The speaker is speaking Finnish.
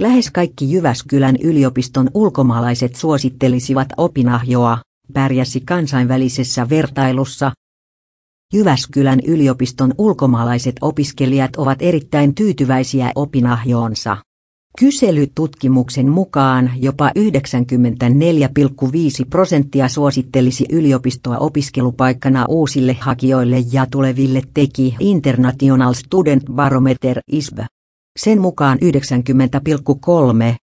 Lähes kaikki Jyväskylän yliopiston ulkomaalaiset suosittelisivat opinahjoa, pärjäsi kansainvälisessä vertailussa. Jyväskylän yliopiston ulkomaalaiset opiskelijat ovat erittäin tyytyväisiä opinahjoonsa. Kyselytutkimuksen mukaan jopa 94,5 prosenttia suosittelisi yliopistoa opiskelupaikkana uusille hakijoille ja tuleville teki International Student Barometer ISB. Sen mukaan 90,3